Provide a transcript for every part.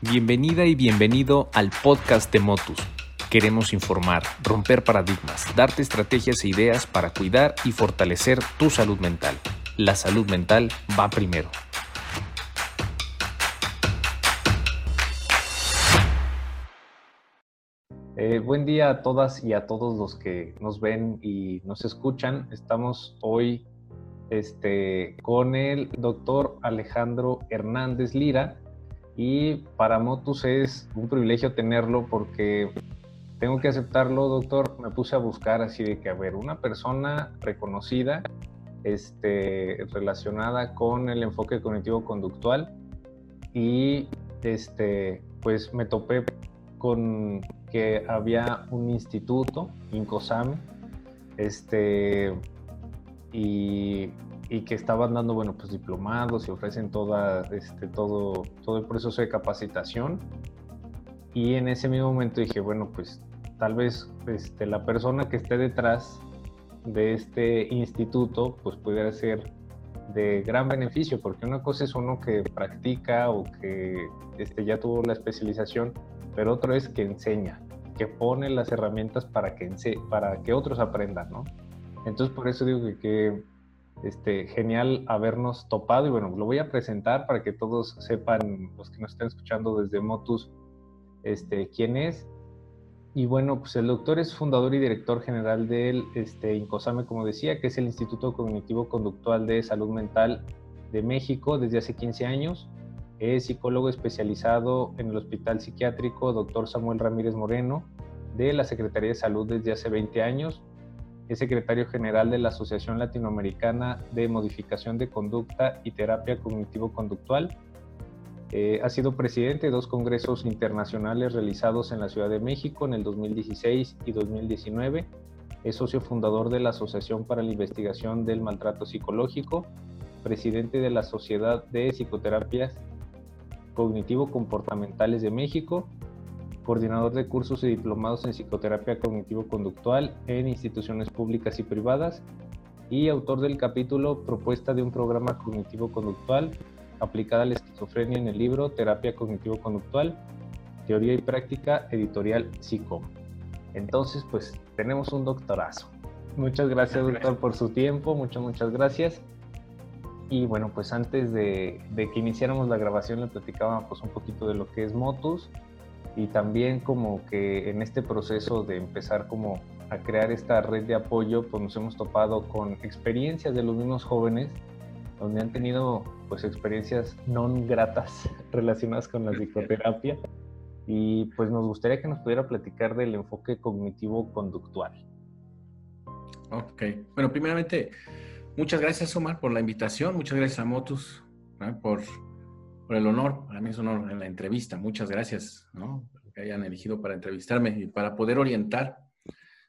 Bienvenida y bienvenido al podcast de Motus. Queremos informar, romper paradigmas, darte estrategias e ideas para cuidar y fortalecer tu salud mental. La salud mental va primero. Eh, buen día a todas y a todos los que nos ven y nos escuchan. Estamos hoy este, con el doctor Alejandro Hernández Lira y para Motus es un privilegio tenerlo porque tengo que aceptarlo, doctor. Me puse a buscar así de que, a ver, una persona reconocida, este, relacionada con el enfoque cognitivo-conductual y este, pues me topé con que había un instituto, INCOSAME, este, y y que estaban dando, bueno, pues diplomados y ofrecen toda, este, todo, todo el proceso de capacitación. Y en ese mismo momento dije, bueno, pues tal vez este, la persona que esté detrás de este instituto, pues pudiera ser de gran beneficio, porque una cosa es uno que practica o que este, ya tuvo la especialización, pero otro es que enseña, que pone las herramientas para que, para que otros aprendan, ¿no? Entonces por eso digo que, que este, genial habernos topado y bueno, lo voy a presentar para que todos sepan, los que nos estén escuchando desde Motus, este, quién es. Y bueno, pues el doctor es fundador y director general del este, INCOSAME, como decía, que es el Instituto Cognitivo Conductual de Salud Mental de México desde hace 15 años. Es psicólogo especializado en el Hospital Psiquiátrico Dr. Samuel Ramírez Moreno de la Secretaría de Salud desde hace 20 años es secretario general de la Asociación Latinoamericana de Modificación de Conducta y Terapia Cognitivo-Conductual. Eh, ha sido presidente de dos congresos internacionales realizados en la Ciudad de México en el 2016 y 2019. Es socio fundador de la Asociación para la Investigación del Maltrato Psicológico, presidente de la Sociedad de Psicoterapias Cognitivo-Comportamentales de México coordinador de cursos y diplomados en psicoterapia cognitivo-conductual en instituciones públicas y privadas y autor del capítulo Propuesta de un programa cognitivo-conductual aplicada a la esquizofrenia en el libro Terapia cognitivo-conductual, Teoría y Práctica, editorial SICOM. Entonces, pues tenemos un doctorazo. Muchas gracias, doctor, por su tiempo. Muchas, muchas gracias. Y bueno, pues antes de, de que iniciáramos la grabación le platicaba pues un poquito de lo que es Motus y también como que en este proceso de empezar como a crear esta red de apoyo, pues nos hemos topado con experiencias de los mismos jóvenes donde han tenido pues experiencias no gratas relacionadas con la psicoterapia. Y pues nos gustaría que nos pudiera platicar del enfoque cognitivo conductual. Ok, bueno, primeramente, muchas gracias Omar por la invitación, muchas gracias a Motus por por el honor. Para mí es un honor en la entrevista. Muchas gracias, ¿no? Que hayan elegido para entrevistarme y para poder orientar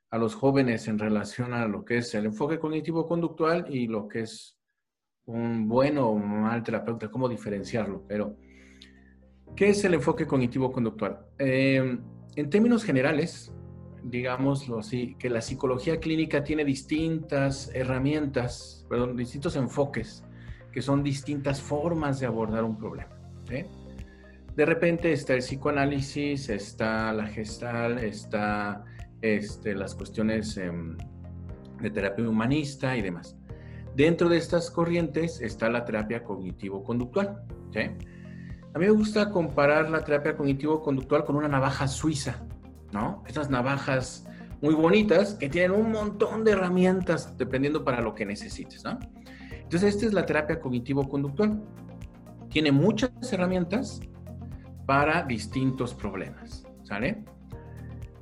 a los jóvenes en relación a lo que es el enfoque cognitivo-conductual y lo que es un bueno o mal terapeuta, cómo diferenciarlo. Pero, ¿qué es el enfoque cognitivo-conductual? Eh, en términos generales, digámoslo así, que la psicología clínica tiene distintas herramientas, perdón, distintos enfoques que son distintas formas de abordar un problema. De repente está el psicoanálisis, está la gestal, está este, las cuestiones em, de terapia humanista y demás. Dentro de estas corrientes está la terapia cognitivo-conductual. A mí me gusta comparar la terapia cognitivo-conductual con una navaja suiza, ¿no? Estas navajas muy bonitas que tienen un montón de herramientas dependiendo para lo que necesites, ¿no? Entonces, esta es la terapia cognitivo-conductual. Tiene muchas herramientas para distintos problemas, ¿sale?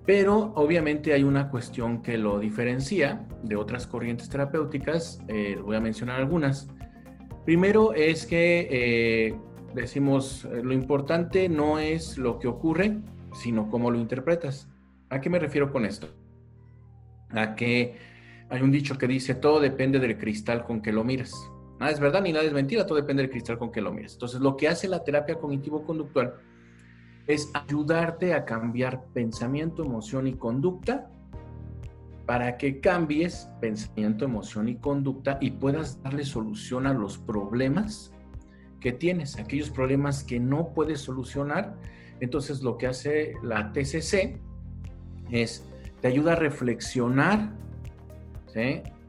Pero obviamente hay una cuestión que lo diferencia de otras corrientes terapéuticas, eh, voy a mencionar algunas. Primero es que eh, decimos, eh, lo importante no es lo que ocurre, sino cómo lo interpretas. ¿A qué me refiero con esto? A que hay un dicho que dice, todo depende del cristal con que lo miras. Nada es verdad ni nada es mentira, todo depende del cristal con que lo miras. Entonces, lo que hace la terapia cognitivo-conductual es ayudarte a cambiar pensamiento, emoción y conducta para que cambies pensamiento, emoción y conducta y puedas darle solución a los problemas que tienes, aquellos problemas que no puedes solucionar. Entonces lo que hace la TCC es, te ayuda a reflexionar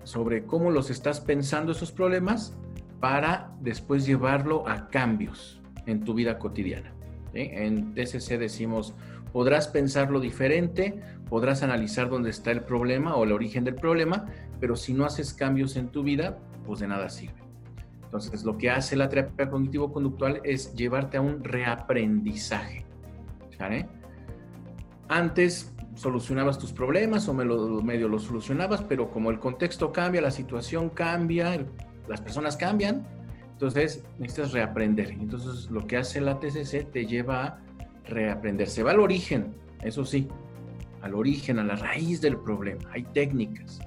sobre cómo los estás pensando esos problemas para después llevarlo a cambios en tu vida cotidiana. En TCC decimos, podrás pensarlo diferente, podrás analizar dónde está el problema o el origen del problema, pero si no haces cambios en tu vida, pues de nada sirve. Entonces, lo que hace la terapia cognitivo-conductual es llevarte a un reaprendizaje. Antes solucionabas tus problemas o medio los solucionabas, pero como el contexto cambia, la situación cambia, las personas cambian, entonces necesitas reaprender. Entonces lo que hace la TCC te lleva a reaprender. Se va al origen, eso sí, al origen, a la raíz del problema. Hay técnicas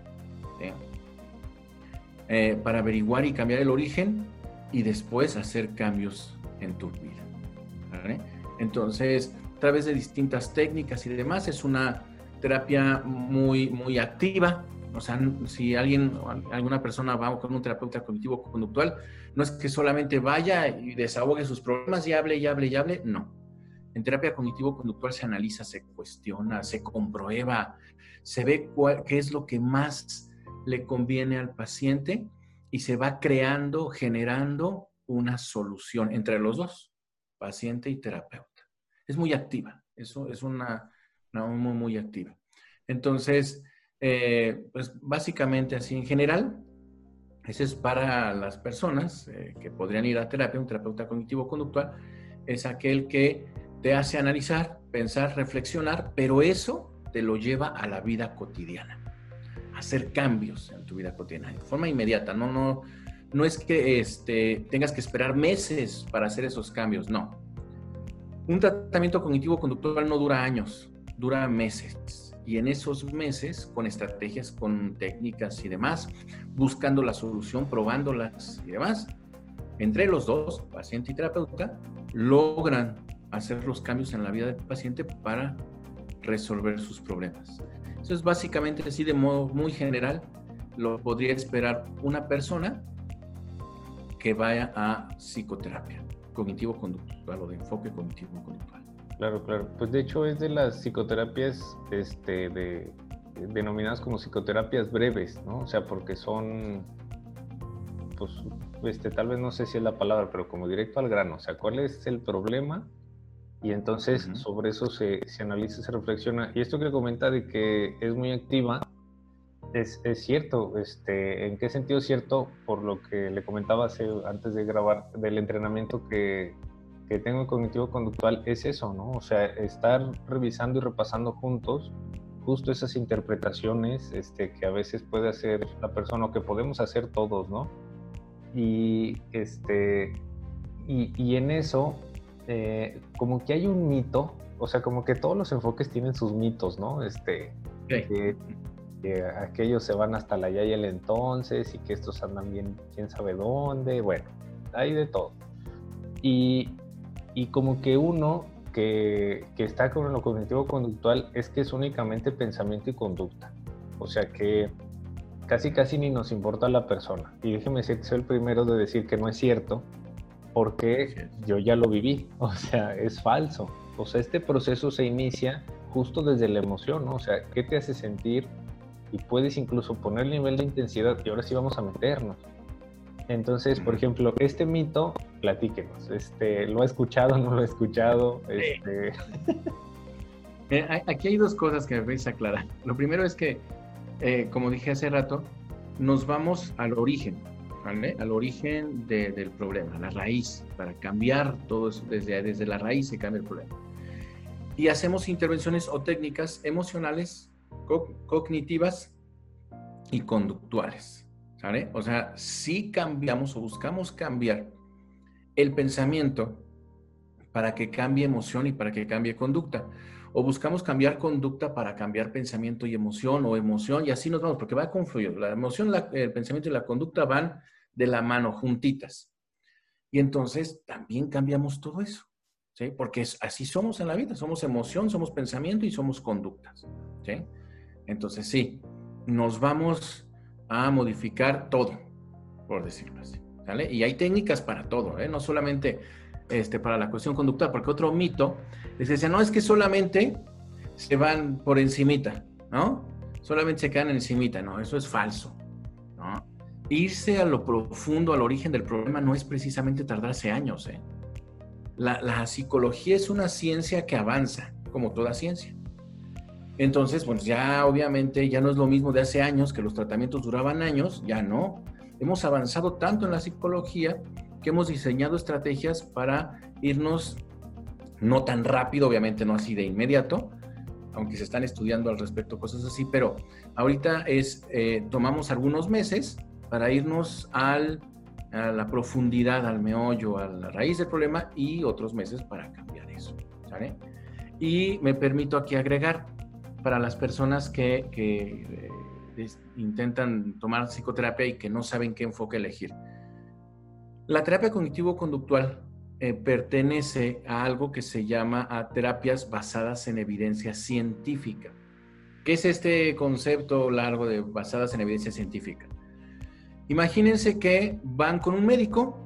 eh, para averiguar y cambiar el origen y después hacer cambios en tu vida. Entonces, través de distintas técnicas y demás, es una terapia muy, muy activa, o sea, si alguien, alguna persona va con un terapeuta cognitivo conductual, no es que solamente vaya y desahogue sus problemas y hable y hable y hable, no. En terapia cognitivo conductual se analiza, se cuestiona, se comprueba, se ve qué es lo que más le conviene al paciente y se va creando, generando una solución entre los dos, paciente y terapeuta. Es muy activa, eso es una, una muy, muy activa. Entonces, eh, pues básicamente así en general, ese es para las personas eh, que podrían ir a terapia, un terapeuta cognitivo-conductual, es aquel que te hace analizar, pensar, reflexionar, pero eso te lo lleva a la vida cotidiana, hacer cambios en tu vida cotidiana, de forma inmediata, no, no, no es que este, tengas que esperar meses para hacer esos cambios, no. Un tratamiento cognitivo-conductual no dura años, dura meses y en esos meses, con estrategias, con técnicas y demás, buscando la solución, probándolas y demás, entre los dos, paciente y terapeuta, logran hacer los cambios en la vida del paciente para resolver sus problemas. Eso es básicamente así de modo muy general, lo podría esperar una persona que vaya a psicoterapia cognitivo-conductual o de enfoque cognitivo-conductual. Claro, claro. Pues de hecho es de las psicoterapias este, de, denominadas como psicoterapias breves, ¿no? O sea, porque son, pues, este, tal vez no sé si es la palabra, pero como directo al grano. O sea, ¿cuál es el problema? Y entonces sobre eso se, se, analiza, se reflexiona. Y esto que comenta de que es muy activa, es, es, cierto. Este, ¿En qué sentido es cierto? Por lo que le comentaba antes de grabar del entrenamiento que que tengo cognitivo conductual es eso, ¿no? O sea, estar revisando y repasando juntos justo esas interpretaciones este, que a veces puede hacer la persona o que podemos hacer todos, ¿no? Y, este, y, en eso, eh, como que hay un mito, o sea, como que todos los enfoques tienen sus mitos, ¿no? Este, que, aquellos se van hasta la ya y el entonces y que estos andan bien, quién sabe dónde, bueno, hay de todo. Y, y como que uno que, que, está con lo cognitivo conductual es que es únicamente pensamiento y conducta. O sea que casi casi ni nos importa la persona. Y déjeme ser el primero de decir que no es cierto, porque yo ya lo viví. O sea, es falso. O sea, este proceso se inicia justo desde la emoción, ¿no? O sea, ¿qué te hace sentir? Y puedes incluso poner el nivel de intensidad y ahora sí vamos a meternos. Entonces, por ejemplo, este mito, platíquenos. Este, ¿Lo ha escuchado? ¿No lo ha escuchado? Este... Eh, aquí hay dos cosas que me voy a aclarar. Lo primero es que, eh, como dije hace rato, nos vamos al origen, ¿vale? Al origen del problema, a la raíz, para cambiar todo eso, desde, desde la raíz se cambia el problema. Y hacemos intervenciones o técnicas emocionales, cognitivas y conductuales. O sea, si cambiamos o buscamos cambiar el pensamiento para que cambie emoción y para que cambie conducta. O buscamos cambiar conducta para cambiar pensamiento y emoción o emoción y así nos vamos, porque va a confluir. La emoción, el pensamiento y la conducta van de la mano, juntitas. Y entonces también cambiamos todo eso, ¿sí? Porque así somos en la vida, somos emoción, somos pensamiento y somos conductas, ¿sí? Entonces sí, nos vamos a modificar todo, por decirlo así. Y hay técnicas para todo, ¿eh? no solamente este, para la cuestión conductual, porque otro mito les decía, no, es que solamente se van por encimita, ¿no? Solamente se quedan encimita, no, eso es falso, ¿no? Irse a lo profundo, al origen del problema, no es precisamente tardarse años, ¿eh? La psicología es una ciencia que avanza, como toda ciencia. Entonces, pues ya obviamente ya no es lo mismo de hace años, que los tratamientos duraban años, ya no. Hemos avanzado tanto en la psicología que hemos diseñado estrategias para irnos no tan rápido, obviamente no así de inmediato, aunque se están estudiando al respecto cosas así, pero ahorita es, eh, tomamos algunos meses para irnos al, a la profundidad, al meollo, a la raíz del problema y otros meses para cambiar eso. ¿sale? Y me permito aquí agregar, para las personas que, eh, intentan tomar psicoterapia y que no saben qué enfoque elegir. La terapia cognitivo-conductual eh, pertenece a algo que se llama a terapias basadas en evidencia científica. ¿Qué es este concepto largo de basadas en evidencia científica? Imagínense que van con un médico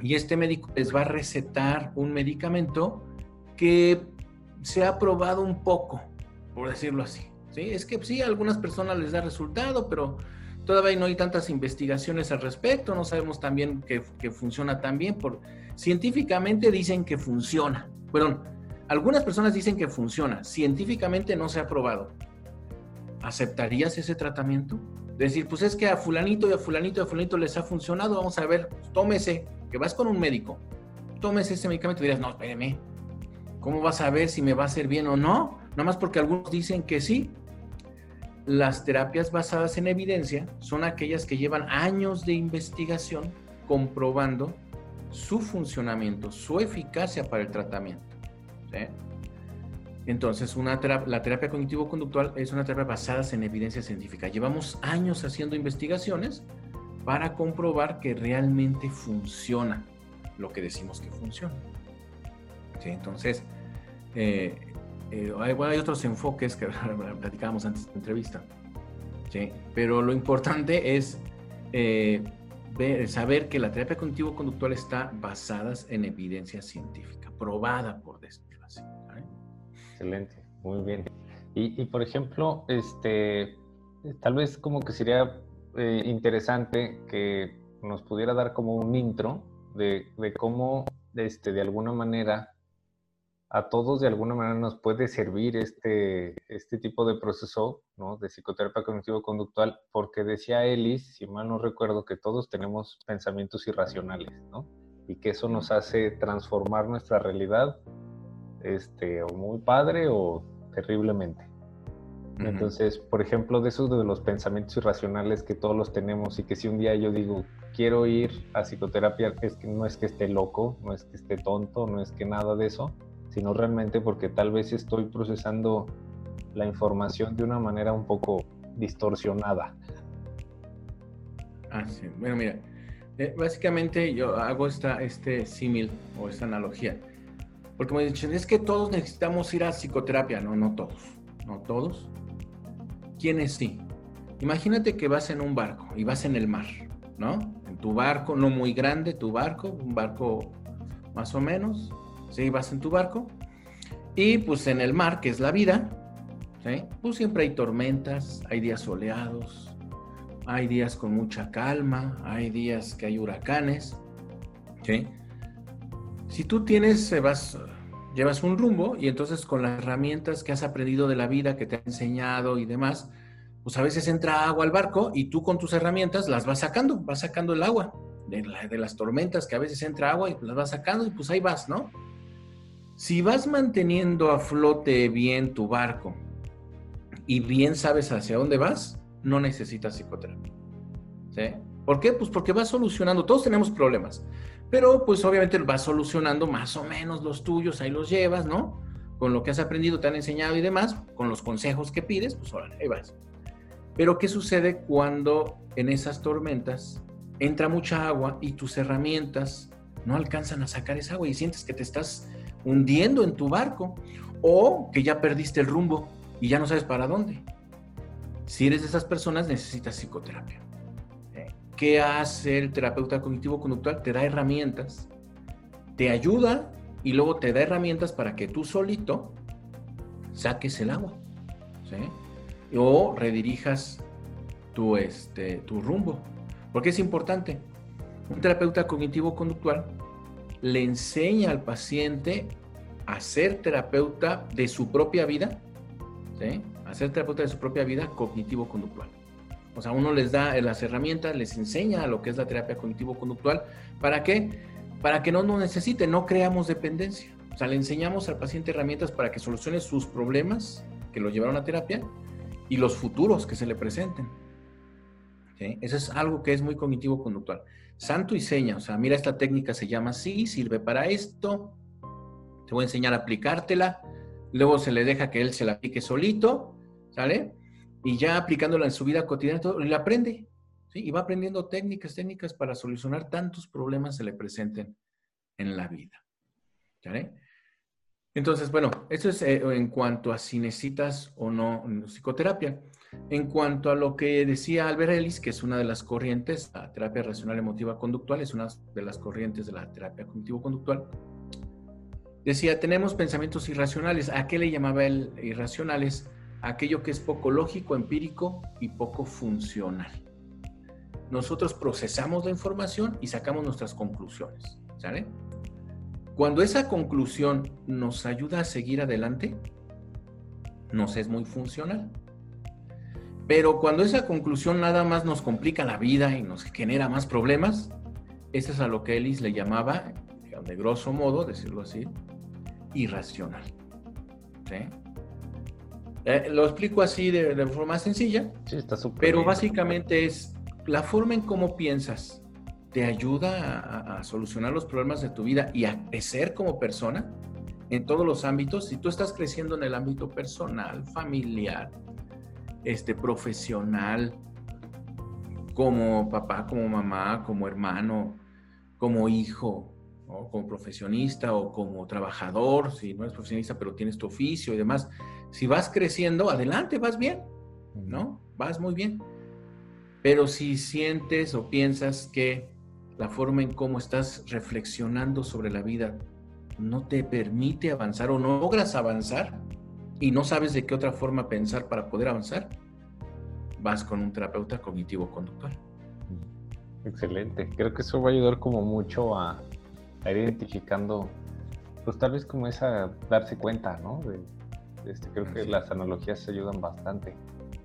y este médico les va a recetar un medicamento que se ha probado un poco, por decirlo así. ¿sí? Es que sí, a algunas personas les da resultado, pero todavía no hay tantas investigaciones al respecto, no sabemos también que, que funciona tan bien. Por, científicamente dicen que funciona. Perdón, algunas personas dicen que funciona, científicamente no se ha probado. ¿Aceptarías ese tratamiento? Decir, pues es que a fulanito y a fulanito y a fulanito les ha funcionado, vamos a ver, tómese, que vas con un médico, tómese ese medicamento y dirás, no, espéreme, ¿cómo vas a ver si me va a hacer bien o no? Nada más porque algunos dicen que sí. Las terapias basadas en evidencia son aquellas que llevan años de investigación comprobando su funcionamiento, su eficacia para el tratamiento. Entonces, una la terapia cognitivo-conductual es una terapia basada en evidencia científica. Llevamos años haciendo investigaciones para comprobar que realmente funciona lo que decimos que funciona. Entonces, eh, eh, hay, otros enfoques que platicábamos antes de la entrevista, ¿sí? pero lo importante es eh, saber que la terapia cognitivo-conductual está basada en evidencia científica, probada por decirlo. Excelente, muy bien. Y, por ejemplo, este, tal vez como que sería eh, interesante que nos pudiera dar como un intro de, de cómo, este, de alguna manera, a todos de alguna manera nos puede servir este, este tipo de proceso ¿no? de psicoterapia cognitivo-conductual, porque decía Ellis, si mal no recuerdo, que todos tenemos pensamientos irracionales, ¿no? Y que eso nos hace transformar nuestra realidad, este, o muy padre o terriblemente. Entonces, por ejemplo, de esos de los pensamientos irracionales que todos los tenemos y que si un día yo digo, quiero ir a psicoterapia, es que no es que esté loco, no es que esté tonto, no es que nada de eso, sino realmente porque tal vez estoy procesando la información de una manera un poco distorsionada. Ah, sí. Bueno, mira, eh, básicamente yo hago esta, este símil o esta analogía. Porque me dicen, es que todos necesitamos ir a psicoterapia. No, no todos. No todos. ¿Quiénes sí? Imagínate que vas en un barco y vas en el mar, ¿no? En tu barco, no muy grande, tu barco, un barco más o menos, ¿sí? Vas en tu barco y pues en el mar, que es la vida, ¿sí? Pues siempre hay tormentas, hay días soleados, hay días con mucha calma, hay días que hay huracanes, ¿sí? Si tú tienes, vas, llevas un rumbo y entonces con las herramientas que has aprendido de la vida, que te ha enseñado y demás, pues a veces entra agua al barco y tú con tus herramientas las vas sacando, vas sacando el agua de, de las tormentas que a veces entra agua y las vas sacando y pues ahí vas, ¿no? Si vas manteniendo a flote bien tu barco y bien sabes hacia dónde vas, no necesitas psicoterapia. ¿Sí? ¿Por qué? Pues porque vas solucionando, todos tenemos problemas, pero pues obviamente vas solucionando más o menos los tuyos, ahí los llevas, ¿no? Con lo que has aprendido, te han enseñado y demás, con los consejos que pides, pues ahora ahí vas. Pero ¿qué sucede cuando en esas tormentas entra mucha agua y tus herramientas no alcanzan a sacar esa agua y sientes que te estás hundiendo en tu barco o que ya perdiste el rumbo y ya no sabes para dónde. Si eres de esas personas, necesitas psicoterapia. ¿qué hace el terapeuta cognitivo-conductual? Te da herramientas, te ayuda y luego te da herramientas para que tú solito saques el agua. O redirijas tu, este, tu rumbo. Porque es importante. Un terapeuta cognitivo-conductual le enseña al paciente a ser terapeuta de su propia vida, ¿sí? a ser terapeuta de su propia vida cognitivo-conductual. O sea, uno les da las herramientas, les enseña lo que es la terapia cognitivo-conductual. ¿Para qué? Para que no nos necesite, no creamos dependencia. O sea, le enseñamos al paciente herramientas para que solucione sus problemas que lo llevaron a terapia y los futuros que se le presenten. Eso es algo que es muy cognitivo-conductual. Santo y seña, o sea, mira, esta técnica se llama así, sirve para esto, te voy a enseñar a aplicártela, luego se le deja que él se la aplique solito, ¿sale? Y ya aplicándola en su vida cotidiana, todo, le aprende, ¿sí? Y va aprendiendo técnicas, técnicas para solucionar tantos problemas que se le presenten en la vida, ¿sale? Entonces, bueno, eso es eh, en cuanto a si necesitas o no psicoterapia. En cuanto a lo que decía Albert Ellis, que es una de las corrientes, la terapia racional emotiva conductual, es una de las corrientes de la terapia cognitivo-conductual, decía, tenemos pensamientos irracionales. ¿A qué le llamaba él irracionales? Aquello que es poco lógico, empírico y poco funcional. Nosotros procesamos la información y sacamos nuestras conclusiones. ¿Sale? Cuando esa conclusión nos ayuda a seguir adelante, nos es muy funcional. Pero cuando esa conclusión nada más nos complica la vida y nos genera más problemas, eso es a lo que Ellis le llamaba, de grosso modo, decirlo así, irracional. Eh, lo explico así de, forma sencilla, pero básicamente es la forma en cómo piensas te ayuda a, solucionar los problemas de tu vida y a crecer como persona en todos los ámbitos. Si tú estás creciendo en el ámbito personal, familiar, este, profesional, como papá, como mamá, como hermano, como hijo, como profesionista o como trabajador, si no eres profesionista pero tienes tu oficio y demás, si vas creciendo, adelante, vas bien, ¿no? Vas muy bien. Pero si sientes o piensas que la forma en cómo estás reflexionando sobre la vida no te permite avanzar o no logras avanzar, y no sabes de qué otra forma pensar para poder avanzar, vas con un terapeuta cognitivo-conductual. Excelente. Creo que eso va a ayudar como mucho a, ir identificando, pues tal vez como esa darse cuenta, ¿no? este, creo que las analogías ayudan bastante.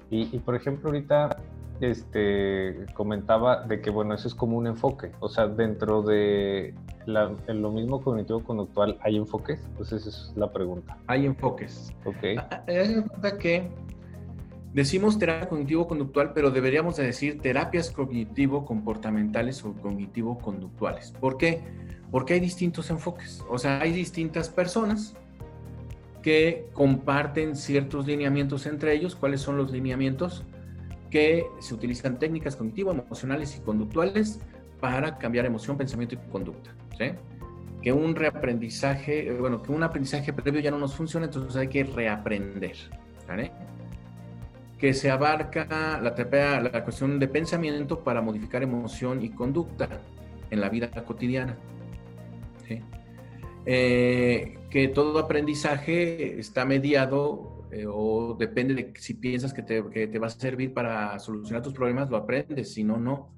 Y, y, por ejemplo, ahorita este, comentaba de que, bueno, eso es como un enfoque. O sea, dentro de en lo mismo cognitivo-conductual, ¿hay enfoques? Entonces, esa es la pregunta. Hay enfoques. Ok. Ah, ah, es que decimos terapia cognitivo-conductual, pero deberíamos de decir terapias cognitivo-comportamentales o cognitivo-conductuales. ¿Por qué? Porque hay distintos enfoques. O sea, hay distintas personas que comparten ciertos lineamientos entre ellos. ¿Cuáles son los lineamientos? que se utilizan técnicas cognitivas, emocionales y conductuales para cambiar emoción, pensamiento y conducta. Que un reaprendizaje, eh, bueno, que un aprendizaje previo ya no nos funciona, entonces hay que reaprender. Que se abarca la, la cuestión de pensamiento para modificar emoción y conducta en la vida cotidiana. Eh, que todo aprendizaje está mediado eh, o depende de si piensas que te, que te, va a servir para solucionar tus problemas, lo aprendes, si no, no.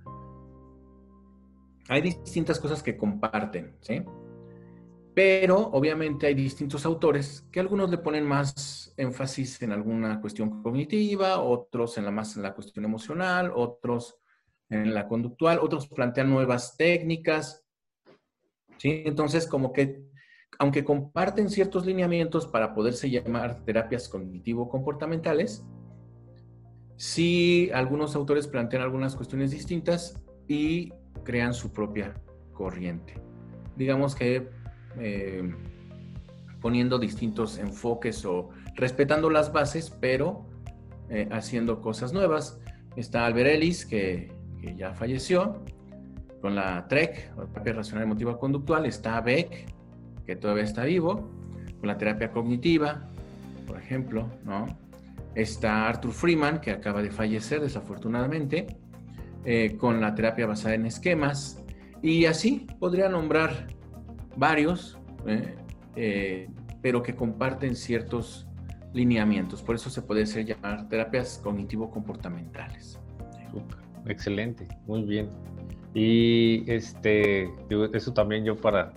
Hay distintas cosas que comparten, ¿sí? Pero obviamente hay distintos autores que algunos le ponen más énfasis en alguna cuestión cognitiva, otros en la más en la cuestión emocional, otros en la conductual, otros plantean nuevas técnicas. ¿sí? Entonces, como que aunque comparten ciertos lineamientos para poderse llamar terapias cognitivo-comportamentales, sí algunos autores plantean algunas cuestiones distintas y crean su propia corriente. Digamos que eh, poniendo distintos enfoques o respetando las bases, pero eh, haciendo cosas nuevas. Está Albert Ellis, que, ya falleció, con la TREC, terapia racional emotiva conductual. Está Beck, que todavía está vivo, con la terapia cognitiva, por ejemplo, ¿no? Está Arthur Freeman, que acaba de fallecer desafortunadamente, eh, con la terapia basada en esquemas. Y así podría nombrar varios, eh, eh, pero que comparten ciertos lineamientos. Por eso se puede ser llamar terapias cognitivo-comportamentales. Excelente, muy bien. Y este, eso también yo para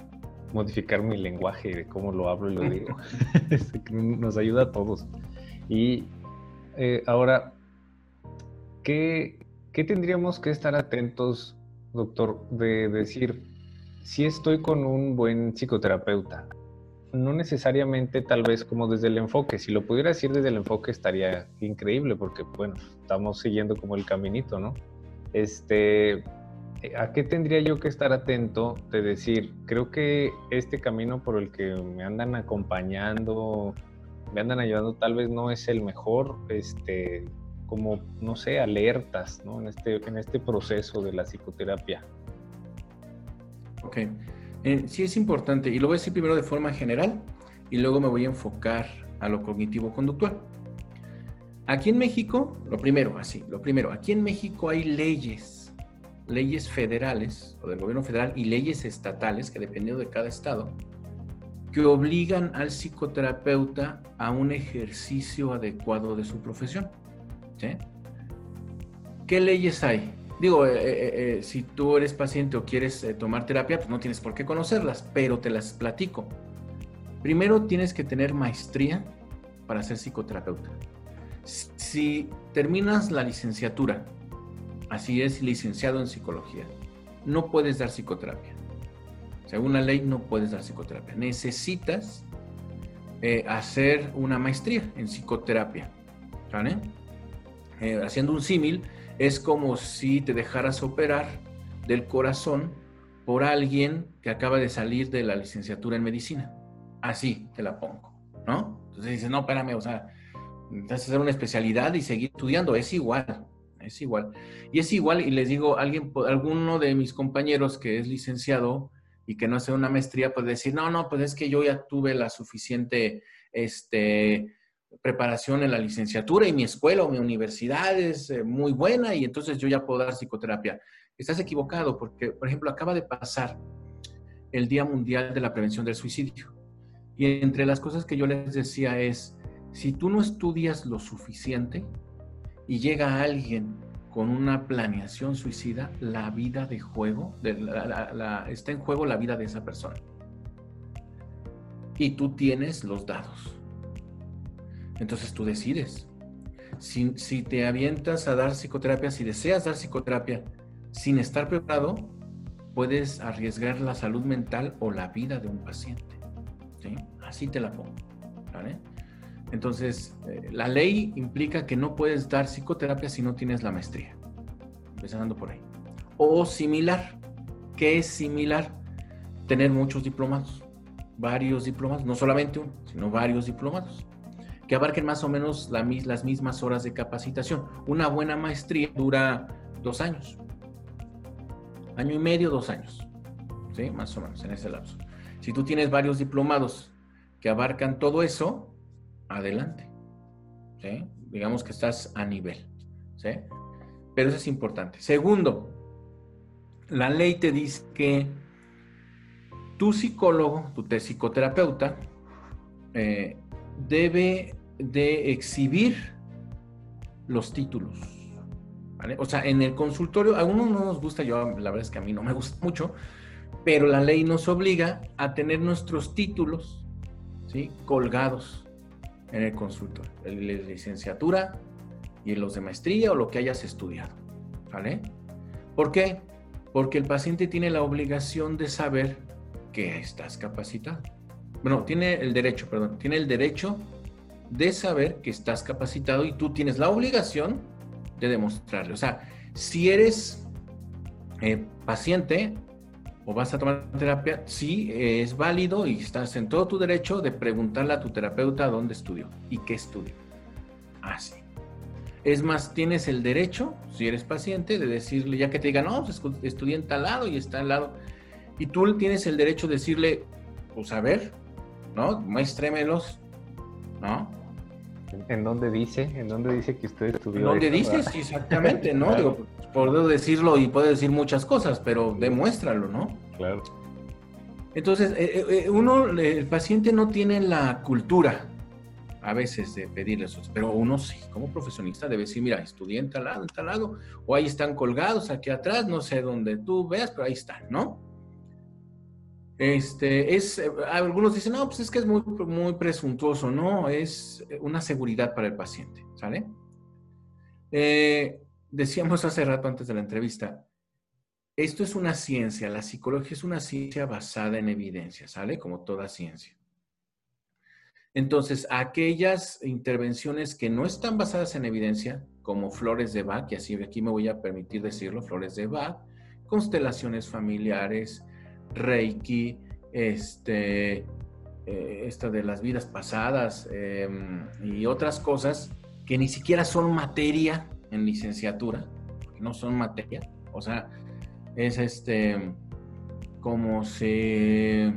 modificar mi lenguaje de cómo lo hablo y lo digo, este, nos ayuda a todos. Y eh, ahora, ¿qué, ¿qué tendríamos que estar atentos, doctor, de decir, si estoy con un buen psicoterapeuta, no necesariamente tal vez como desde el enfoque. Si lo pudiera decir desde el enfoque estaría increíble porque, bueno, estamos siguiendo como el caminito, ¿no? Este, ¿a qué tendría yo que estar atento de decir, creo que este camino por el que me andan acompañando, me andan ayudando, tal vez no es el mejor, este, como, no sé, alertas, ¿no? En este, en este proceso de la psicoterapia. Ok. Eh, sí es importante, y lo voy a decir primero de forma general y luego me voy a enfocar a lo cognitivo-conductual. Aquí en México, lo primero, así, lo primero, aquí en México hay leyes, leyes federales o del gobierno federal y leyes estatales, que dependiendo de cada estado, que obligan al psicoterapeuta a un ejercicio adecuado de su profesión. ¿Qué leyes hay? Digo, eh, eh, eh, si tú eres paciente o quieres tomar terapia, pues no tienes por qué conocerlas, pero te las platico. Primero tienes que tener maestría para ser psicoterapeuta. Si terminas la licenciatura, así es, licenciado en psicología, no puedes dar psicoterapia. Según la ley, no puedes dar psicoterapia. Necesitas hacer una maestría en psicoterapia. ¿Vale? Haciendo un símil, es como si te dejaras operar del corazón por alguien que acaba de salir de la licenciatura en medicina. Así te la pongo, ¿no? Entonces dices, no, espérame, o sea, necesitas hacer una especialidad y seguir estudiando. Es igual, es igual. Y es igual, y les digo, alguien, alguno de mis compañeros que es licenciado y que no hace una maestría puede decir, no, no, pues es que yo ya tuve la suficiente, este, preparación en la licenciatura y mi escuela o mi universidad es eh, muy buena y entonces yo ya puedo dar psicoterapia. Estás equivocado porque, por ejemplo, acaba de pasar el Día Mundial de la Prevención del Suicidio. Y entre las cosas que yo les decía es, si tú no estudias lo suficiente y llega alguien con una planeación suicida, la vida de juego, está en juego la vida de esa persona. Y tú tienes los dados entonces tú decides. Si, te avientas a dar psicoterapia, si deseas dar psicoterapia sin estar preparado, puedes arriesgar la salud mental o la vida de un paciente. Así te la pongo. Entonces, eh, la ley implica que no puedes dar psicoterapia si no tienes la maestría. Empezando por ahí. O similar. ¿Qué es similar? Tener muchos diplomados. Varios diplomados. No solamente uno, sino varios diplomados que abarquen más o menos las mismas horas de capacitación. Una buena maestría dura dos años, año y medio, dos años, ¿sí? Más o menos en ese lapso. Si tú tienes varios diplomados que abarcan todo eso, adelante, ¿sí? Digamos que estás a nivel, ¿sí? Pero eso es importante. Segundo, la ley te dice que tu psicólogo, tu psicoterapeuta, eh, debe de exhibir los títulos. O sea, en el consultorio, a uno no nos gusta, yo la verdad es que a mí no me gusta mucho, pero la ley nos obliga a tener nuestros títulos ¿sí? colgados en el consultorio, el de licenciatura y los de maestría o lo que hayas estudiado. ¿Vale? ¿Por qué? Porque el paciente tiene la obligación de saber que estás capacitado. Bueno, tiene el derecho, perdón, tiene el derecho de saber que estás capacitado y tú tienes la obligación de demostrarlo. O sea, si eres eh, paciente o vas a tomar terapia, sí es válido y estás en todo tu derecho de preguntarle a tu terapeuta dónde estudió y qué estudió. Así. es más, tienes el derecho, si eres paciente, de decirle, ya que te diga, no, pues, estudié en tal lado y está al lado. Y tú tienes el derecho de decirle, pues a ver, ¿no? Muéstremelos, ¿no? ¿En dónde dice? ¿En dónde dice que usted estudió? ¿En dónde dice? Sí, exactamente, ¿no? Digo, puedo decirlo y puede decir muchas cosas, pero demuéstralo, ¿no? Claro. Entonces, eh, eh, eh, uno, el paciente no tiene la cultura a veces de pedirle eso, pero uno sí, como profesionista debe decir, mira, estudié en tal lado, en tal lado, o ahí están colgados, aquí atrás, no sé dónde tú veas, pero ahí están, ¿no? Este, es, algunos dicen, no, pues es que es muy, muy presuntuoso, no, es una seguridad para el paciente, ¿sale? decíamos hace rato antes de la entrevista, esto es una ciencia, la psicología es una ciencia basada en evidencia, ¿sale? Como toda ciencia. Entonces, aquellas intervenciones que no están basadas en evidencia, como flores de Bach, y así aquí me voy a permitir decirlo, flores de Bach, constelaciones familiares, Reiki, este, eh, esta de las vidas pasadas em, y otras cosas que ni siquiera son materia en licenciatura, no son materia, o sea, es este como si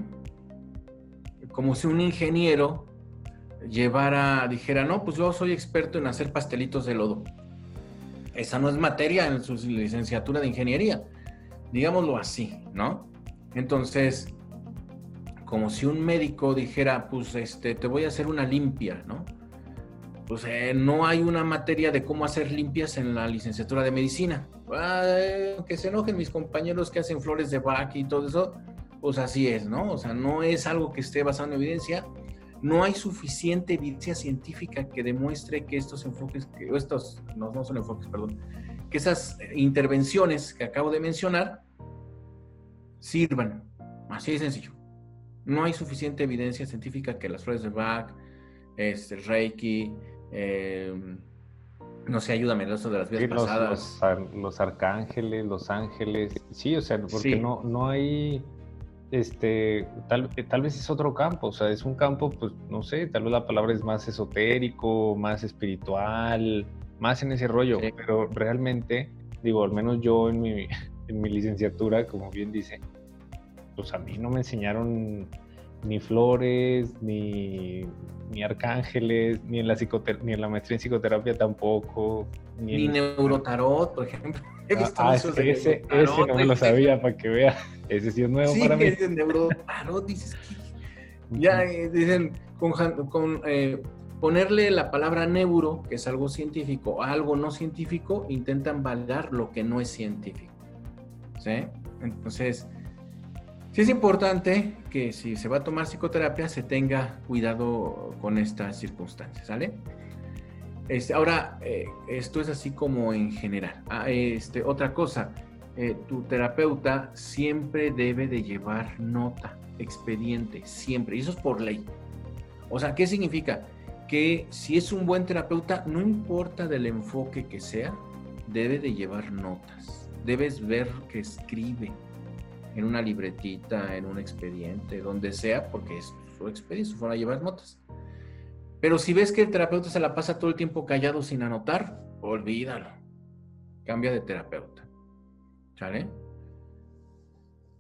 como si un ingeniero llevara, dijera, no, pues yo soy experto en hacer pastelitos de lodo. Esa no es materia en su licenciatura de ingeniería, digámoslo así, ¿no? Entonces, como si un médico dijera, pues este, te voy a hacer una limpia, ¿no? pues eh, no hay una materia de cómo hacer limpias en la licenciatura de medicina. que se enojen mis compañeros que hacen flores de Bach y todo eso, pues así es, ¿no? O sea, no es algo que esté basado en evidencia. No hay suficiente evidencia científica que demuestre que estos enfoques, que, estos, no, no son enfoques, perdón, que esas intervenciones que acabo de mencionar sirvan. Así de sencillo. No hay suficiente evidencia científica que las flores de Bach, este, Reiki, eh, no sé, ayúdame, eso de las vidas pasadas. Los, arcángeles, los ángeles, sí, o sea, porque no, no hay, este, tal, tal vez es otro campo, o sea, es un campo, pues, no sé, tal vez la palabra es más esotérico, más espiritual, más en ese rollo, pero realmente, digo, al menos yo en mi, en mi licenciatura, como bien dice, pues a mí no me enseñaron ni flores, ni, ni arcángeles, ni en, la ni en la maestría en psicoterapia tampoco. Ni, neurotarot, por ejemplo. ah, ese, ese, no me lo sabía para que vea. Ese sí es nuevo para mí. Sí, neurotarot, dices que... Ya eh, dicen, con, con eh, ponerle la palabra neuro, que es algo científico, a algo no científico, intentan validar lo que no es científico. ¿Sí? Entonces, Sí es importante que si se va a tomar psicoterapia se tenga cuidado con estas circunstancias, ¿sale? Este, ahora, eh, esto es así como en general. Ah, este, otra cosa, eh, tu terapeuta siempre debe de llevar nota, expediente, siempre, y eso es por ley. O sea, ¿qué significa? Que si es un buen terapeuta, no importa del enfoque que sea, debe de llevar notas. Debes ver que escribe, en una libretita, en un expediente, donde sea, porque es su expediente, su forma de llevar notas. Pero si ves que el terapeuta se la pasa todo el tiempo callado sin anotar, olvídalo. Cambia de terapeuta. ¿Sale?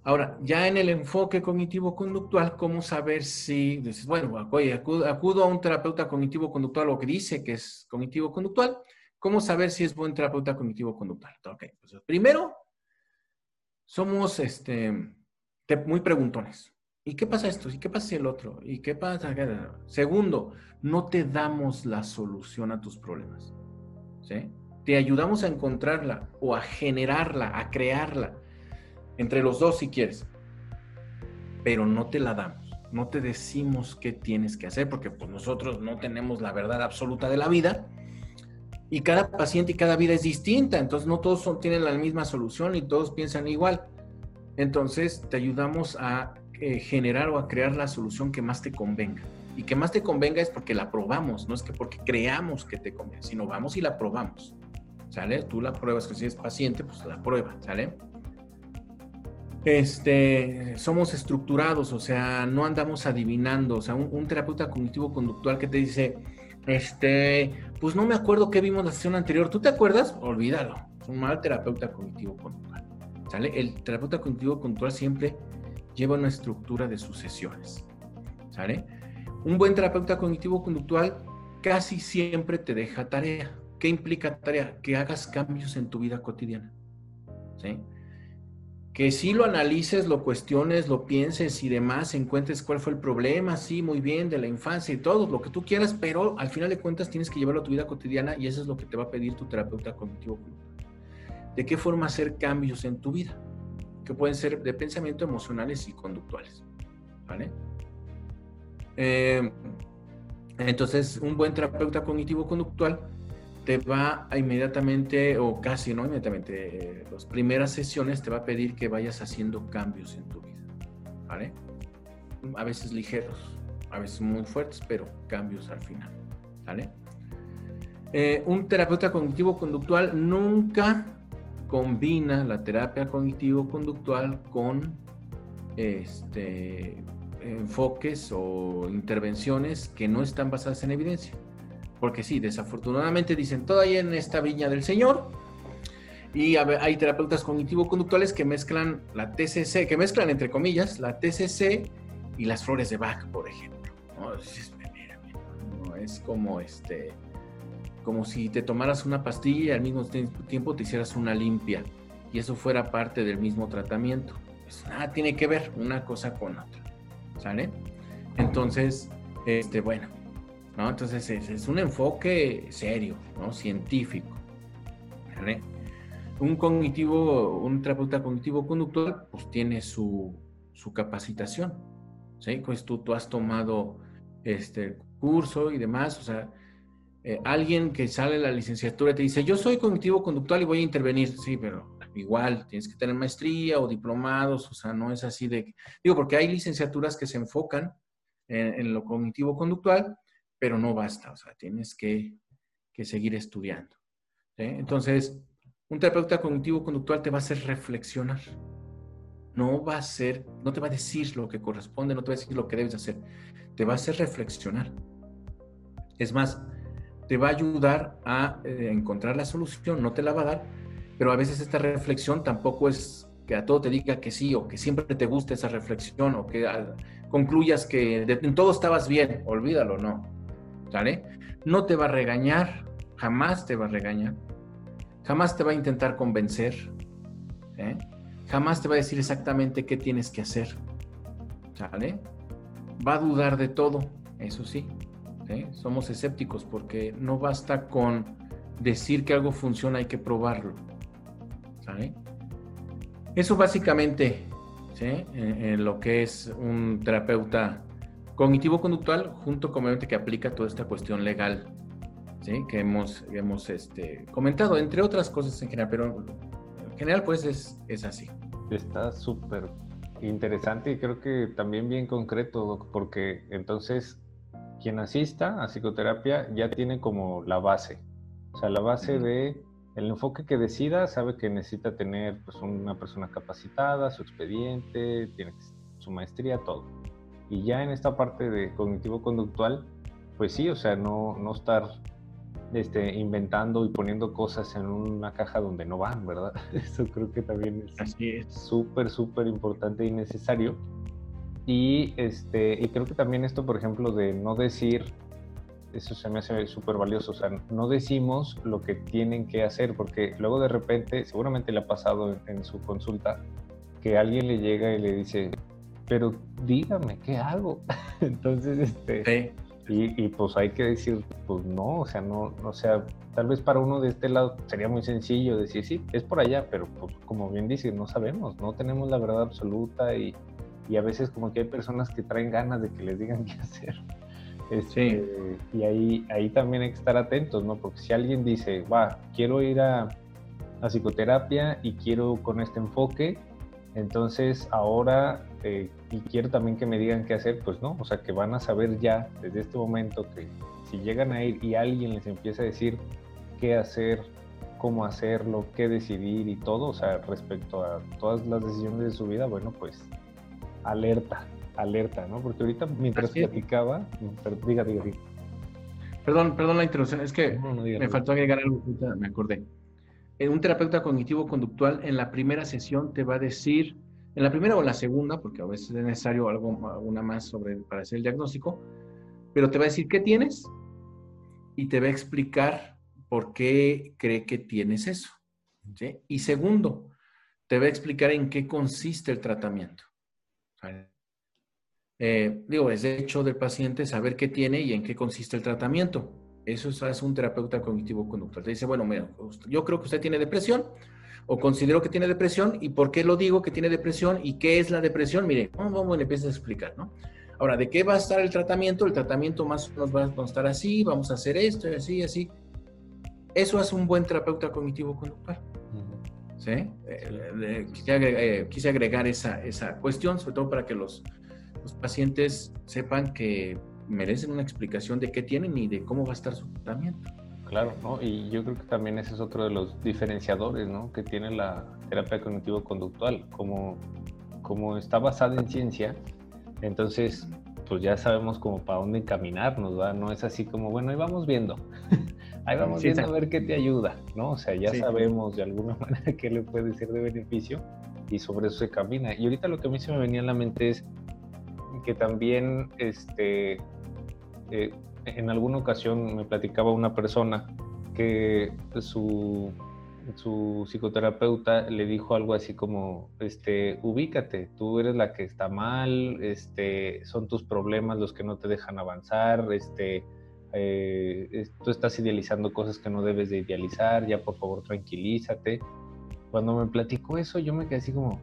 Ahora, ya en el enfoque cognitivo-conductual, ¿cómo saber si dices, bueno, oye, acudo, a un terapeuta cognitivo-conductual o que dice que es cognitivo-conductual? ¿Cómo saber si es buen terapeuta cognitivo-conductual? Ok, pues primero, somos este, muy preguntones. ¿Y qué pasa esto? ¿Y qué pasa el otro? ¿Y qué pasa? Segundo, no te damos la solución a tus problemas. ¿sí? Te ayudamos a encontrarla o a generarla, a crearla. Entre los dos si quieres. Pero no te la damos. No te decimos qué tienes que hacer porque pues, nosotros no tenemos la verdad absoluta de la vida y cada paciente y cada vida es distinta, entonces no todos son, tienen la misma solución y todos piensan igual. Entonces te ayudamos a eh, generar o a crear la solución que más te convenga. Y que más te convenga es porque la probamos, no es que porque creamos que te conviene, sino vamos y la probamos. ¿Sale? Tú la pruebas, que si es paciente, pues la prueba, ¿sale? Este, somos estructurados, o sea, no andamos adivinando, o sea, un, un terapeuta cognitivo-conductual que te dice, este, pues no me acuerdo qué vimos la sesión anterior. ¿Tú te acuerdas? Olvídalo. Es un mal terapeuta cognitivo-conductual. ¿Sale? El terapeuta cognitivo-conductual siempre lleva una estructura de sus sesiones. ¿Sale? Un buen terapeuta cognitivo-conductual casi siempre te deja tarea. ¿Qué implica tarea? Que hagas cambios en tu vida cotidiana. ¿Sí? Que si lo analices, lo cuestiones, lo pienses y demás, encuentres cuál fue el problema, sí, muy bien, de la infancia y todo, lo que tú quieras, pero al final de cuentas tienes que llevarlo a tu vida cotidiana y eso es lo que te va a pedir tu terapeuta cognitivo. ¿De qué forma hacer cambios en tu vida? Que pueden ser de pensamiento, emocionales y conductuales. ¿Vale? Eh, entonces, un buen terapeuta cognitivo-conductual te va inmediatamente, o casi no inmediatamente, eh, las primeras sesiones te va a pedir que vayas haciendo cambios en tu vida. ¿Vale? A veces ligeros, a veces muy fuertes, pero cambios al final. ¿Vale? Eh, un terapeuta cognitivo-conductual nunca combina la terapia cognitivo-conductual con este, enfoques o intervenciones que no están basadas en evidencia. Porque sí, desafortunadamente dicen todavía en esta viña del Señor. Y hay terapeutas cognitivo-conductuales que mezclan la TCC, que mezclan entre comillas la TCC y las flores de Bach, por ejemplo. Es como este, como si te tomaras una pastilla y al mismo tiempo te hicieras una limpia y eso fuera parte del mismo tratamiento. Pues nada tiene que ver una cosa con otra. ¿Sale? Entonces, este, bueno, ¿no? Entonces es, un enfoque serio, ¿no? Científico. Un cognitivo, un terapeuta cognitivo conductual, pues tiene su, su capacitación. ¿Sí? Pues tú, tú has tomado este curso y demás, o sea, eh, alguien que sale de la licenciatura te dice, yo soy cognitivo conductual y voy a intervenir. Sí, pero igual tienes que tener maestría o diplomados, o sea, no es así de... Digo, porque hay licenciaturas que se enfocan en lo cognitivo conductual pero no basta, o sea, tienes que, seguir estudiando. Entonces, un terapeuta cognitivo-conductual te va a hacer reflexionar. No va a ser, no te va a decir lo que corresponde, no te va a decir lo que debes hacer. Te va a hacer reflexionar. Es más, te va a ayudar a eh, encontrar la solución, no te la va a dar, pero a veces esta reflexión tampoco es que a todo te diga que sí o que siempre te guste esa reflexión o que ah, concluyas que en todo estabas bien, olvídalo, no. No te va a regañar, jamás te va a regañar, jamás te va a intentar convencer, ¿eh? jamás te va a decir exactamente qué tienes que hacer. Va a dudar de todo, eso sí, somos escépticos porque no basta con decir que algo funciona, hay que probarlo. Eso básicamente, en lo que es un terapeuta cognitivo-conductual, junto con obviamente que aplica toda esta cuestión legal, ¿sí? que hemos, hemos este, comentado, entre otras cosas en general, pero en general pues es, es así. Está súper interesante y creo que también bien concreto, porque entonces quien asista a psicoterapia ya tiene como la base, o sea, la base de el enfoque que decida, sabe que necesita tener pues, una persona capacitada, su expediente, tiene su maestría, todo. Y ya en esta parte de cognitivo-conductual, pues sí, o sea, no, no estar este, inventando y poniendo cosas en una caja donde no van, ¿verdad? Eso creo que también es súper, súper importante y necesario. Y, este, y creo que también esto, por ejemplo, de no decir, eso se me hace súper valioso, o sea, no decimos lo que tienen que hacer, porque luego de repente, seguramente le ha pasado en su consulta, que alguien le llega y le dice, pero dígame, ¿qué hago? Entonces, este, y, pues hay que decir, pues no, o sea, no, o sea, tal vez para uno de este lado sería muy sencillo decir, sí, es por allá, pero pues como bien dice, no sabemos, no tenemos la verdad absoluta y, y a veces como que hay personas que traen ganas de que les digan qué hacer. Este, Y ahí, ahí también hay que estar atentos, ¿no? Porque si alguien dice, va, quiero ir a, a psicoterapia y quiero con este enfoque, entonces ahora, eh, y quiero también que me digan qué hacer, pues no, o sea, que van a saber ya desde este momento que si llegan a ir y alguien les empieza a decir qué hacer, cómo hacerlo, qué decidir y todo, o sea, respecto a todas las decisiones de su vida, bueno, pues alerta, alerta, ¿no? Porque ahorita mientras platicaba, diga, diga, diga. Perdón, perdón la interrupción, es que me faltó agregar algo, me acordé un terapeuta cognitivo conductual en la primera sesión te va a decir, en la primera o la segunda, porque a veces es necesario algo, alguna más sobre, para hacer el diagnóstico, pero te va a decir qué tienes, y te va a explicar por qué cree que tienes eso. Y segundo, te va a explicar en qué consiste el tratamiento. Eh, digo, es de hecho del paciente saber qué tiene y en qué consiste el tratamiento. Eso es un terapeuta cognitivo-conductual. Te dice, bueno, mira, yo creo que usted tiene depresión o considero que tiene depresión y por qué lo digo que tiene depresión y qué es la depresión. Mire, vamos, vamos, empieza a explicar, ¿no? Ahora, ¿de qué va a estar el tratamiento? El tratamiento más o menos va a constar así, vamos a hacer esto y así, así. Eso es un buen terapeuta cognitivo-conductual. ¿Sí? Eh, eh, eh, quise, agregar, esa, esa cuestión, sobre todo para que los, los pacientes sepan que merecen una explicación de qué tienen y de cómo va a estar su tratamiento. Claro, ¿no? Y yo creo que también ese es otro de los diferenciadores, ¿no? Que tiene la terapia cognitivo-conductual. Como, como está basada en ciencia, entonces pues ya sabemos como para dónde encaminarnos, ¿verdad? No es así como, bueno, ahí vamos viendo. ahí vamos viendo a ver qué te ayuda, ¿no? O sea, ya sabemos de alguna manera qué le puede ser de beneficio y sobre eso se camina. Y ahorita lo que a mí se me venía a la mente es que también, este, eh, en alguna ocasión me platicaba una persona que su, su psicoterapeuta le dijo algo así como, este, ubícate, tú eres la que está mal, este, son tus problemas los que no te dejan avanzar, este, eh, tú estás idealizando cosas que no debes de idealizar, ya por favor tranquilízate. Cuando me platicó eso, yo me quedé así como,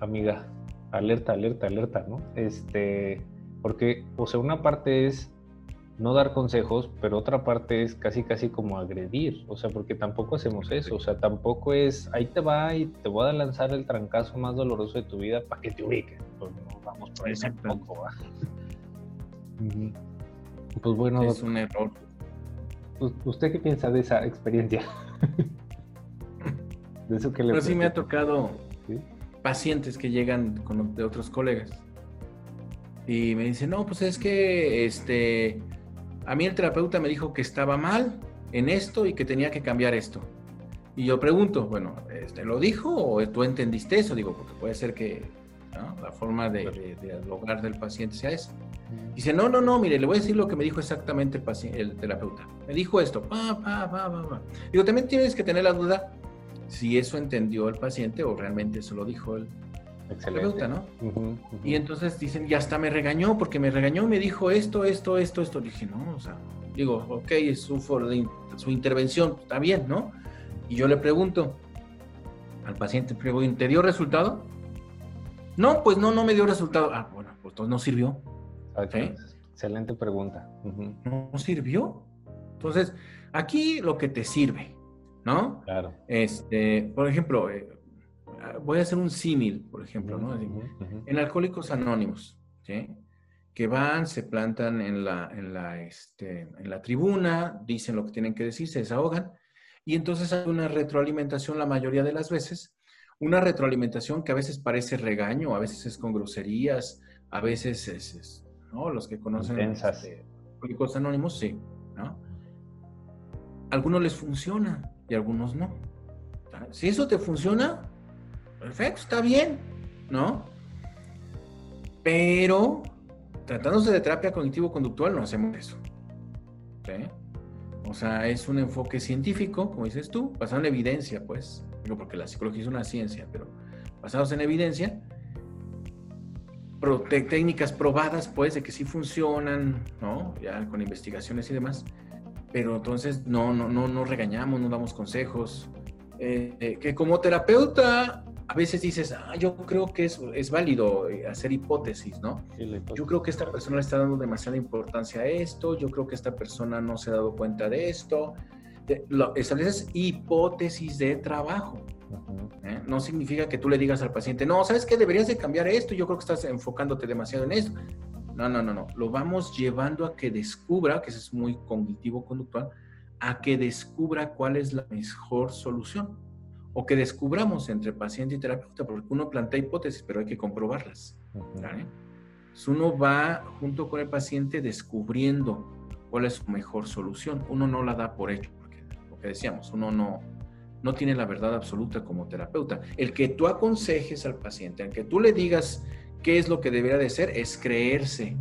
amiga, alerta, alerta, alerta, ¿no? Este, porque, o sea, una parte es no dar consejos, pero otra parte es casi, casi como agredir, o sea, porque tampoco hacemos eso, o sea, tampoco es, ahí te va y te voy a lanzar el trancazo más doloroso de tu vida para que te ubiques, pues no vamos por eso tampoco, ¿va? Pues bueno, es un error. Pues, ¿Usted qué piensa de esa experiencia? de eso que le Pero sí me ha tocado pacientes que llegan con, de otros colegas y me dicen, no, pues es que este, a mí el terapeuta me dijo que estaba mal en esto y que tenía que cambiar esto. Y yo pregunto, bueno, este, ¿lo dijo o tú entendiste eso? Digo, porque puede ser que la forma de, de, del paciente sea esa. Dice, no, no, no, mire, le voy a decir lo que me dijo exactamente el, el terapeuta. Me dijo esto, pa, pa, pa, pa, Digo, también tienes que tener la duda si eso entendió el paciente o realmente eso lo dijo el terapeuta, ¿no? Y entonces dicen, y hasta me regañó, porque me regañó, me dijo esto, esto, esto, esto. Dije, no, o sea, digo, ok, es su, su intervención, está bien, ¿no? Y yo le pregunto al paciente, ¿te dio resultado? No, pues no, no me dio resultado. Ah, bueno, pues entonces no sirvió. Excelente pregunta. ¿No sirvió? Entonces, aquí lo que te sirve, ¿no? Claro. Este, por ejemplo, eh, voy a hacer un símil, por ejemplo, ¿no? En Alcohólicos Anónimos, ¿sí? Que van, se plantan en la, en, la, este, en la tribuna, dicen lo que tienen que decir, se desahogan, y entonces hay una retroalimentación la mayoría de las veces, una retroalimentación que a veces parece regaño, a veces es con groserías, a veces es, ¿no? Los que conocen este, Alcohólicos Anónimos, sí, ¿no? algunos les funciona y algunos no. Si eso te funciona, perfecto, está bien, ¿no? Pero tratándose de terapia cognitivo-conductual no hacemos eso. O sea, es un enfoque científico, como dices tú, basado en evidencia, pues. Digo, porque la psicología es una ciencia, pero basados en evidencia, técnicas probadas, pues, de que sí funcionan, ¿no? Ya con investigaciones y demás. Pero entonces no, no, no, no regañamos, no damos consejos. Eh, eh, que como terapeuta a veces dices, ah, yo creo que es, es válido eh, hacer hipótesis, ¿no? yo creo que esta persona le está dando demasiada importancia a esto, yo creo que esta persona no se ha dado cuenta de esto. estableces hipótesis de trabajo. ¿eh? No significa que tú le digas al paciente, no, ¿sabes qué? Deberías de cambiar esto, yo creo que estás enfocándote demasiado en esto. No, no, no, no. Lo vamos llevando a que descubra, que eso es muy cognitivo-conductual, a que descubra cuál es la mejor solución o que descubramos entre paciente y terapeuta, porque uno plantea hipótesis, pero hay que comprobarlas. uno va junto con el paciente descubriendo cuál es su mejor solución. Uno no la da por hecho, porque lo que decíamos, uno no, no tiene la verdad absoluta como terapeuta. El que tú aconsejes al paciente, el que tú le digas qué es lo que debería de ser, es creerse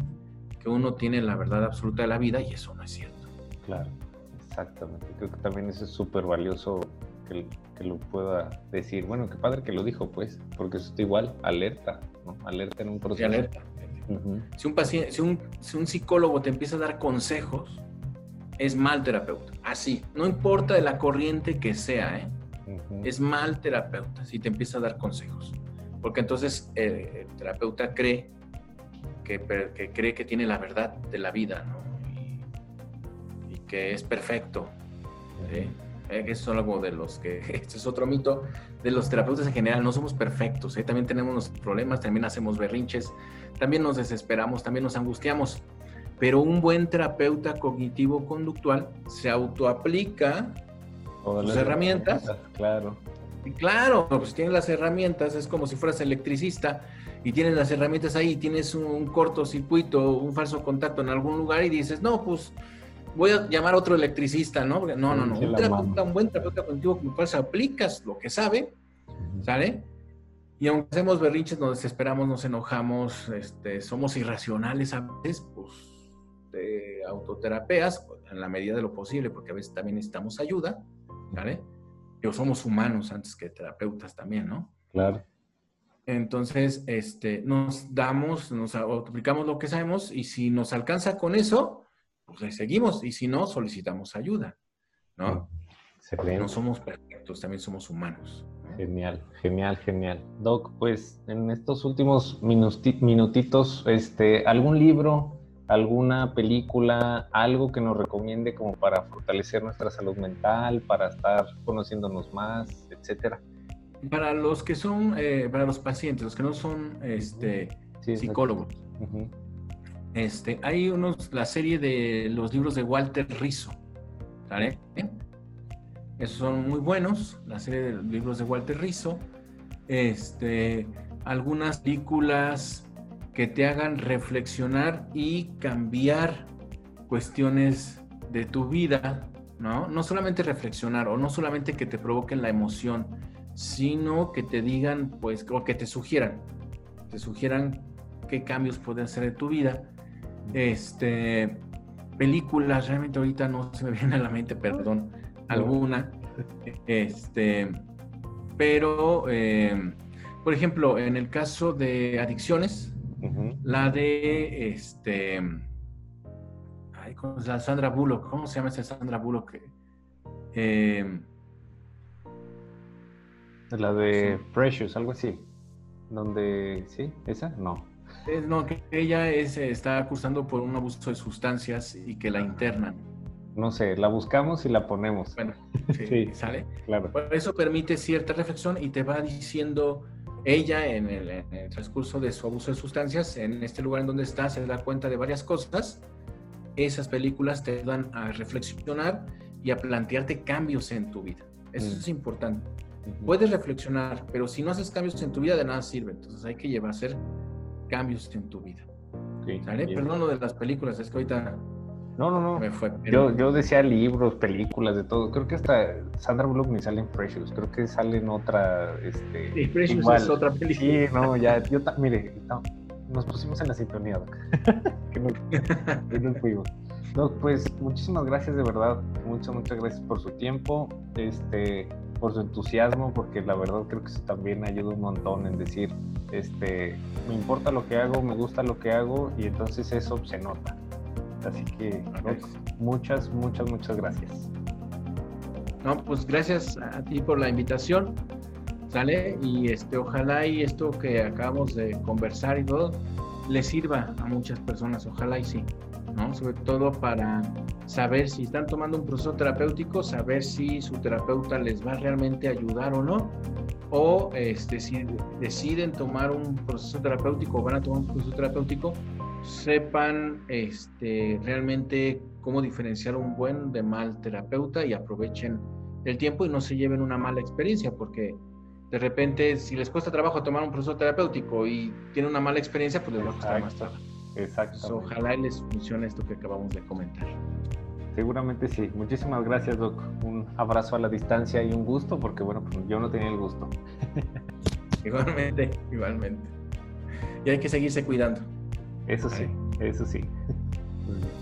que uno tiene la verdad absoluta de la vida y eso no es cierto. Claro, exactamente. Creo que también eso es súper valioso que, que, lo pueda decir. Bueno, qué padre que lo dijo, pues, porque eso está igual, alerta, ¿no? Alerta en un proceso. alerta. si, un paciente, si, un, si un psicólogo te empieza a dar consejos, es mal terapeuta. Así, no importa de la corriente que sea, ¿eh? es mal terapeuta si te empieza a dar consejos. Porque entonces eh, el terapeuta cree que, cree que tiene la verdad de la vida, y, que es perfecto. ¿eh? Eso es algo de los que, este es otro mito, de los terapeutas en general, no somos perfectos, ¿eh? también tenemos nuestros problemas, también hacemos berrinches, también nos desesperamos, también nos angustiamos, pero un buen terapeuta cognitivo-conductual se autoaplica sus herramientas. Claro. Claro, pues tienes las herramientas, es como si fueras electricista y tienes las herramientas ahí, tienes un cortocircuito, un falso contacto en algún lugar y dices, no, pues voy a llamar a otro electricista, ¿no? no, no, no. Un, un buen terapeuta cognitivo conductual aplicas lo que sabe, ¿sale? Y aunque hacemos berrinches, nos desesperamos, nos enojamos, este, somos irracionales a veces, pues te autoterapeas en la medida de lo posible, porque a veces también necesitamos ayuda, ¿vale? Pero somos humanos antes que terapeutas también, ¿no? Claro. Entonces, este, nos damos, nos aplicamos lo que sabemos y si nos alcanza con eso, pues seguimos y si no, solicitamos ayuda, ¿no? No somos perfectos, también somos humanos. Genial, genial, genial. Doc, pues en estos últimos minutitos, este, ¿algún libro, alguna película, algo que nos recomiende como para fortalecer nuestra salud mental, para estar conociéndonos más, etcétera? Para los que son, eh, para los pacientes, los que no son este, psicólogos, este, hay unos, la serie de los libros de Walter Rizzo, ¿vale? Esos son muy buenos, la serie de libros de Walter Rizzo. Este, algunas películas que te hagan reflexionar y cambiar cuestiones de tu vida, ¿no? No solamente reflexionar o no solamente que te provoquen la emoción, sino que te digan, pues, o que te sugieran, te sugieran qué cambios pueden hacer en tu vida. Este, películas, realmente ahorita no se me viene a la mente, perdón alguna. Este, pero, eh, por ejemplo, en el caso de adicciones, la de este. Ay, la Sandra Bullock, ¿cómo se llama esa Sandra Bullock? Eh, la de Precious, algo así. Donde, ¿sí? ¿Esa? No. no, que ella es, está acusando por un abuso de sustancias y que la internan no sé, la buscamos y la ponemos. Bueno, sí, ¿sale? Claro. eso permite cierta reflexión y te va diciendo ella en el, transcurso de su abuso de sustancias, en este lugar en donde está, se da cuenta de varias cosas. Esas películas te ayudan a reflexionar y a plantearte cambios en tu vida. Eso mm. es importante. Puedes reflexionar, pero si no haces cambios en tu vida, de nada sirve. Entonces hay que llevar a hacer cambios en tu vida. ¿Sale? Perdón lo de las películas, es que ahorita no, no, no. yo, yo decía libros, películas, de todo. Creo que hasta Sandra Bullock ni sale en Precious. Creo que sale en otra. Este, sí, Precious es otra película. Sí, no, ya. Yo mire, nos pusimos en la sintonía, que, no, nos fuimos. No, pues muchísimas gracias de verdad. Muchas, muchas gracias por su tiempo, este, por su entusiasmo, porque la verdad creo que eso también ayuda un montón en decir, este, me importa lo que hago, me gusta lo que hago y entonces eso se nota. Así que muchas, muchas, muchas gracias. No, pues gracias a ti por la invitación, ¿sale? Y este, ojalá y esto que acabamos de conversar y todo, le sirva a muchas personas, ojalá y sí, ¿no? Sobre todo para saber si están tomando un proceso terapéutico, saber si su terapeuta les va a realmente ayudar o no, o este, si deciden tomar un proceso terapéutico o van a tomar un proceso terapéutico, sepan este, realmente cómo diferenciar un buen de mal terapeuta y aprovechen el tiempo y no se lleven una mala experiencia, porque de repente si les cuesta trabajo tomar un proceso terapéutico y tienen una mala experiencia, pues les va a costar más trabajo. Exacto. ojalá les funcione esto que acabamos de comentar. Seguramente sí. Muchísimas gracias, Doc. Un abrazo a la distancia y un gusto, porque bueno, pues yo no tenía el gusto. igualmente, igualmente. Y hay que seguirse cuidando. Eso sí, eso sí.